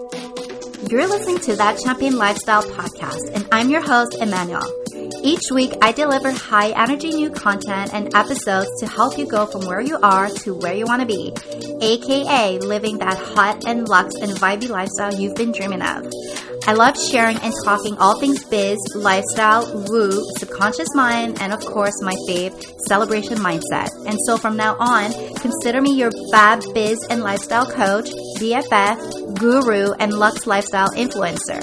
You're listening to That Champagne Lifestyle podcast, and I'm your host, Emmanuel. Each week, I deliver high energy new content and episodes to help you go from where you are to where you want to be, aka living that hot and luxe and vibey lifestyle you've been dreaming of. I love sharing and talking all things biz, lifestyle, woo, subconscious mind, and of course, my fave, celebration mindset. And so from now on, consider me your fab biz and lifestyle coach, BFF, guru, and Lux lifestyle influencer.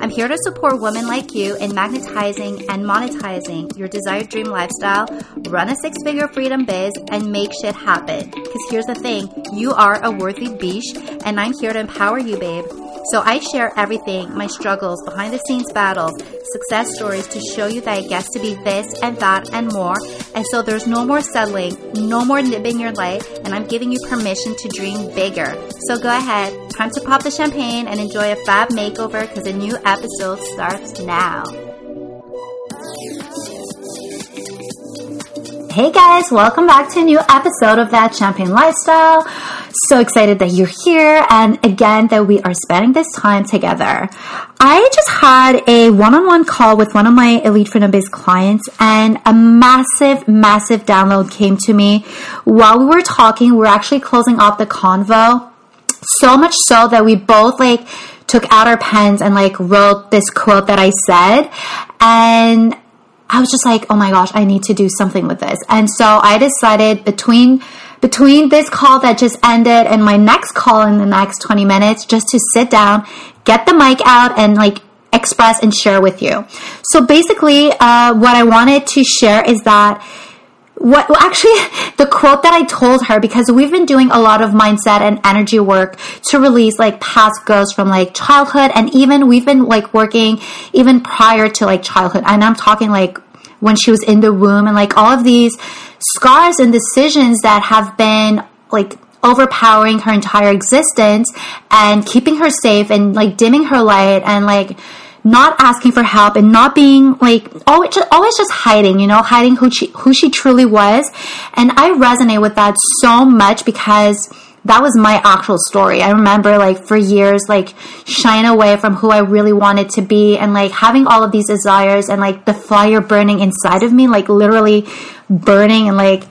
I'm here to support women like you in magnetizing and monetizing your desired dream lifestyle, run a six figure freedom biz, and make shit happen. Because here's the thing you are a worthy biche, and I'm here to empower you, babe. So I share everything, my struggles, behind the scenes battles, success stories to show you that it gets to be this and that and more. And so there's no more settling, no more nibbing your light, and I'm giving you permission to dream bigger. So go ahead, time to pop the champagne and enjoy a fab makeover because a new episode starts now. Hey guys, welcome back to a new episode of That Champagne Lifestyle. So excited that you're here and again that we are spending this time together. I just had a one-on-one call with one of my Elite Freedom Biz clients and a massive, massive download came to me while we were talking. We we're actually closing off the convo. So much so that we both like took out our pens and like wrote this quote that I said and I was just like, oh my gosh, I need to do something with this. And so I decided between between this call that just ended and my next call in the next 20 minutes just to sit down, get the mic out and like express and share with you. So basically, uh, what I wanted to share is that what well, actually the quote that I told her because we've been doing a lot of mindset and energy work to release like past ghosts from like childhood and even we've been like working even prior to like childhood and I'm talking like when she was in the womb and like all of these scars and decisions that have been like overpowering her entire existence and keeping her safe and like dimming her light and like not asking for help and not being like always just, always just hiding, you know, hiding who she who she truly was. And I resonate with that so much because that was my actual story. I remember like for years like shying away from who I really wanted to be and like having all of these desires and like the fire burning inside of me, like literally burning and like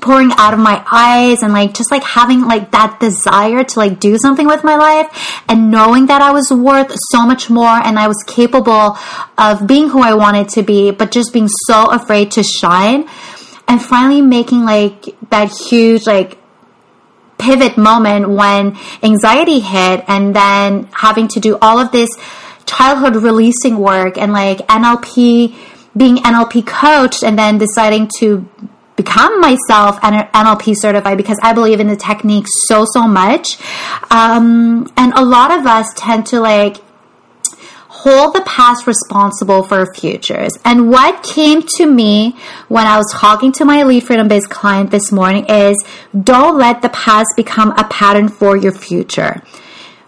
pouring out of my eyes and like just like having like that desire to like do something with my life and knowing that I was worth so much more and I was capable of being who I wanted to be, but just being so afraid to shine and finally making like that huge like pivot moment when anxiety hit and then having to do all of this childhood releasing work and like NLP being NLP coached and then deciding to become myself an NLP certified because I believe in the technique so, so much. Um, and a lot of us tend to like hold the past responsible for futures. And what came to me when I was talking to my Elite Freedom Biz client this morning is don't let the past become a pattern for your future.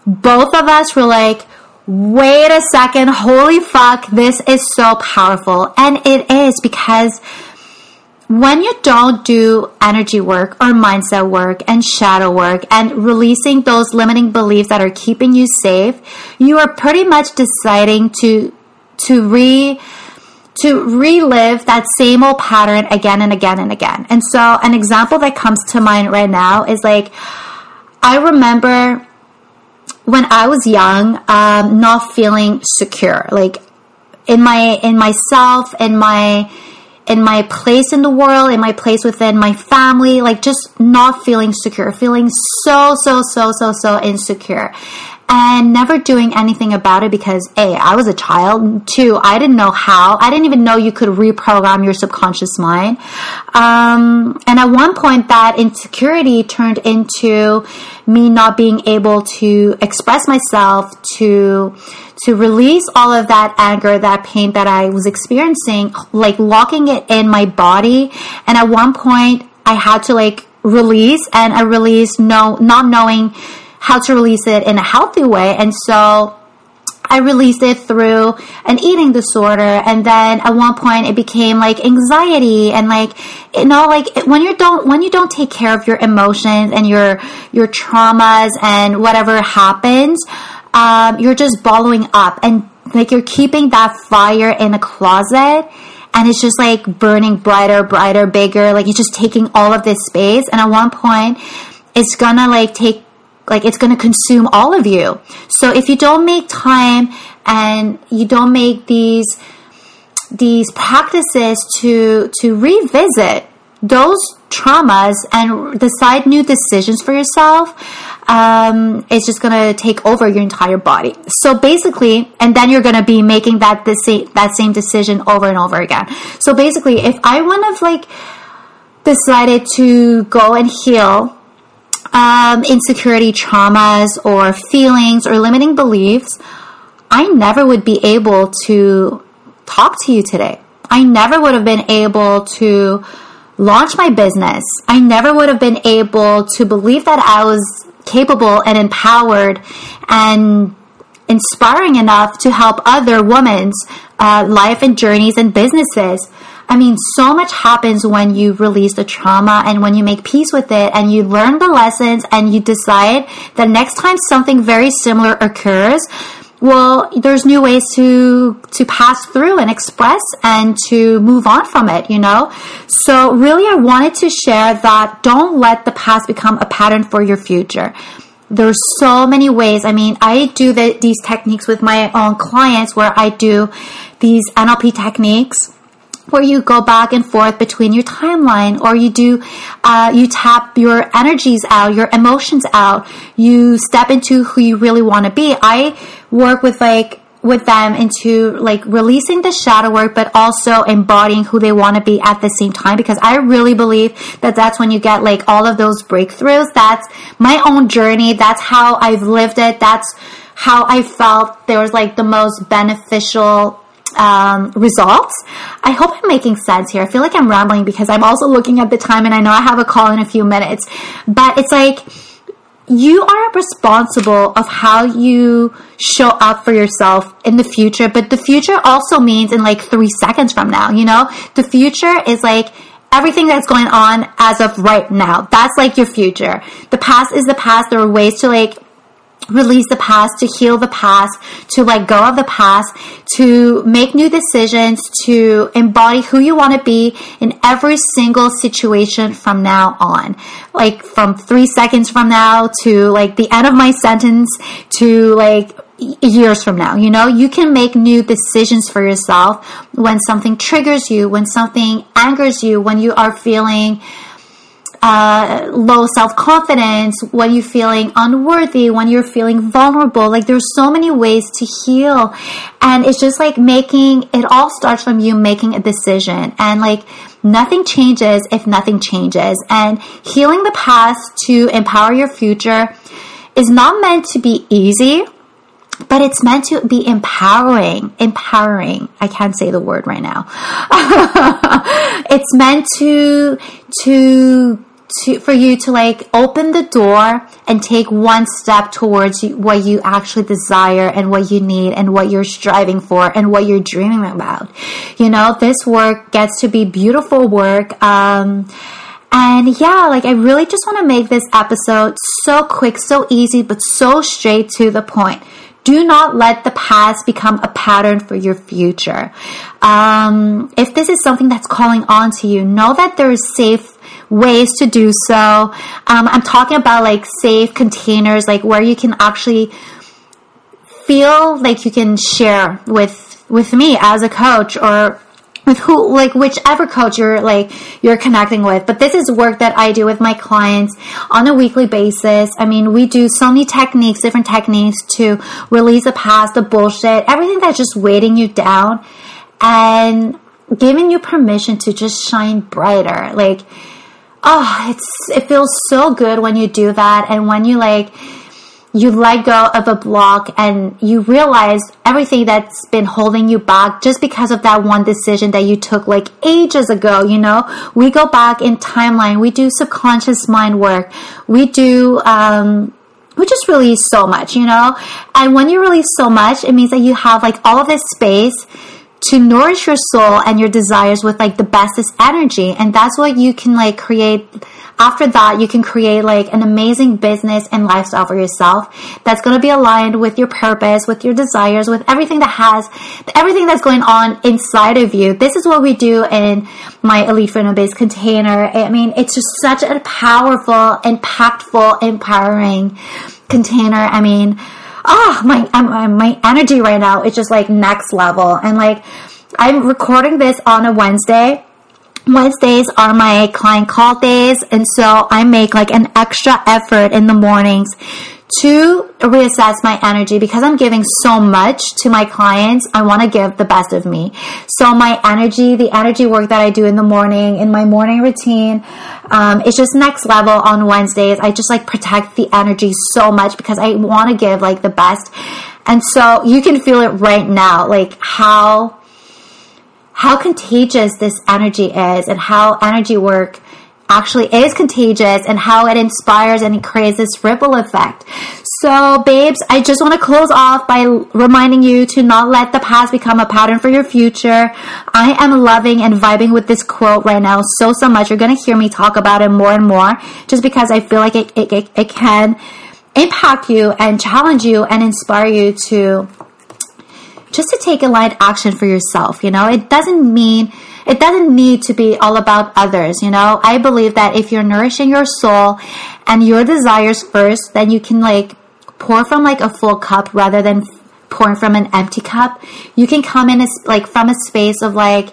Both of us were like, wait a second, holy fuck, this is so powerful. And it is because when you don't do energy work or mindset work and shadow work and releasing those limiting beliefs that are keeping you safe, you are pretty much deciding to to re to relive that same old pattern again and again and again. And so an example that comes to mind right now is like I remember when I was young, um, not feeling secure, like in my in myself, in my in my place in the world, in my place within my family, like just not feeling secure, feeling so, so, so, so, so insecure. And never doing anything about it because A, I was a child. Two, I didn't know how. I didn't even know you could reprogram your subconscious mind. Um, and at one point, that insecurity turned into me not being able to express myself, to to release all of that anger, that pain that I was experiencing, like locking it in my body. And at one point, I had to like release, and I released no, not knowing how to release it in a healthy way. And so I released it through an eating disorder. And then at one point it became like anxiety and like, you know, like when you don't, when you don't take care of your emotions and your, your traumas and whatever happens, um, you're just ballowing up and like you're keeping that fire in a closet and it's just like burning brighter, brighter, bigger. Like it's just taking all of this space. And at one point, it's gonna like take, like it's gonna consume all of you. So if you don't make time and you don't make these, these practices to, to revisit those traumas and decide new decisions for yourself, um, it's just gonna take over your entire body. So basically, and then you're gonna be making that the same that same decision over and over again. So basically, if I would have like decided to go and heal um, insecurity traumas or feelings or limiting beliefs, I never would be able to talk to you today. I never would have been able to launch my business. I never would have been able to believe that I was capable and empowered and inspiring enough to help other women's uh, life and journeys and businesses. I mean, so much happens when you release the trauma and when you make peace with it and you learn the lessons and you decide that next time something very similar occurs, well, there's new ways to, to pass through and express and to move on from it, you know? So really, I wanted to share that don't let the past become a pattern for your future. There's so many ways. I mean, I do the, these techniques with my own clients where I do these NLP techniques where you go back and forth between your timeline or you do uh, you tap your energies out your emotions out you step into who you really want to be. I work with like with them into like releasing the shadow work but also embodying who they want to be at the same time because i really believe that that's when you get like all of those breakthroughs. That's my own journey. That's how i've lived it. That's how i felt. There was like the most beneficial um, results. I hope I'm making sense here. I feel like I'm rambling because I'm also looking at the time and I know I have a call in a few minutes. But it's like you are responsible of how you show up for yourself in the future. But the future also means in like three seconds from now, you know? The future is like everything that's going on as of right now. That's like your future. The past is the past. There are ways to like release the past, to heal the past, to let go of the past, to make new decisions, to embody who you want to be in every single situation from now on. Like from three seconds from now to like the end of my sentence to like years from now. You know, you can make new decisions for yourself when something triggers you, when something angers you, when you are feeling uh, low self confidence, when you're feeling unworthy, when you're feeling vulnerable. Like there's so many ways to heal. And it's just like making, it all starts from you making a decision. And like nothing changes if nothing changes. And healing the past to empower your future is not meant to be easy but it's meant to be empowering empowering i can't say the word right now it's meant to to to for you to like open the door and take one step towards what you actually desire and what you need and what you're striving for and what you're dreaming about. You know, this work gets to be beautiful work. Um, and yeah, like I really just want to make this episode so quick, so easy, but so straight to the point. Do not let the past become a pattern for your future. Um, if this is something that's calling on to you, know that there is safe ways to do so. Um, I'm talking about like safe containers, like where you can actually feel like you can share with with me as a coach or with who like whichever coach you're like you're connecting with. But this is work that i do with my clients on a weekly basis. I mean we do so many techniques different techniques to release the past the bullshit everything that's just weighting you down and giving you permission to just shine brighter. Like oh, it's it feels so good when you do that and when you like you let go of a block and you realize everything that's been holding you back just because of that one decision that you took like ages ago, you know? We go back in timeline, we do subconscious mind work, we do, um, we just release so much, you know? And when you release so much, it means that you have like all of this space to nourish your soul and your desires with like the bestest energy. And that's what you can like create. After that, you can create like an amazing business and lifestyle for yourself that's going to be aligned with your purpose, with your desires, with everything that has, everything that's going on inside of you. This is what we do in my Elite Freedom Biz container. I mean, it's just such a powerful, impactful, empowering container. I mean, oh my my energy right now is just like next level. And like i'm recording this on a wednesday. Wednesdays are my client call days. And so i make like an extra effort in the mornings to reassess my energy because I'm giving so much to my clients. I want to give the best of me. So my energy, the energy work that I do in the morning, in my morning routine, um, it's just next level on Wednesdays. I just like protect the energy so much because I want to give like the best. And so you can feel it right now, like how, how contagious this energy is and how energy work actually is contagious and how it inspires and it creates this ripple effect. So, babes, I just want to close off by reminding you to not let the past become a pattern for your future. I am loving and vibing with this quote right now so, so much. You're going to hear me talk about it more and more just because I feel like it, it, it, it can impact you and challenge you and inspire you to just to take a aligned action for yourself. You know, it doesn't mean it doesn't need to be all about others, you know? I believe that if you're nourishing your soul and your desires first, then you can like pour from like a full cup rather than pouring from an empty cup. You can come in as like from a space of like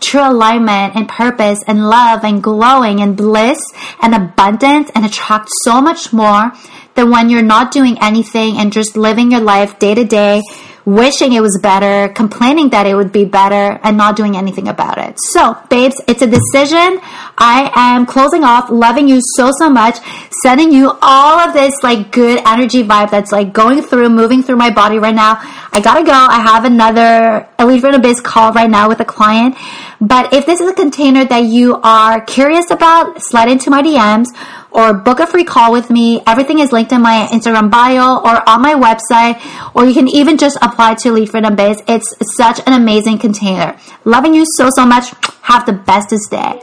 true alignment and purpose and love and glowing and bliss and abundance and attract so much more than when you're not doing anything and just living your life day to day wishing it was better, complaining that it would be better, and not doing anything about it. So, babes, it's a decision. I am closing off, loving you so, so much, sending you all of this like good energy vibe that's like going through, moving through my body right now. I gotta go. I have another Elite Freedom Biz call right now with a client. But if this is a container that you are curious about, slide into my DMs or book a free call with me. Everything is linked in my Instagram bio or on my website, or you can even just apply to Elite Freedom Biz. It's such an amazing container. Loving you so, so much. Have the bestest day.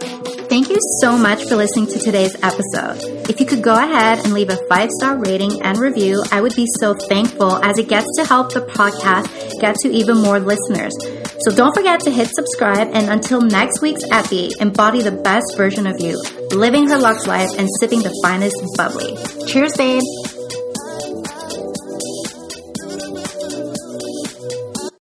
Thank you so much for listening to today's episode. If you could go ahead and leave a five star rating and review, I would be so thankful as it gets to help the podcast get to even more listeners. So don't forget to hit subscribe and until next week's epi, embody the best version of you, living her luxe life and sipping the finest bubbly. Cheers, babe!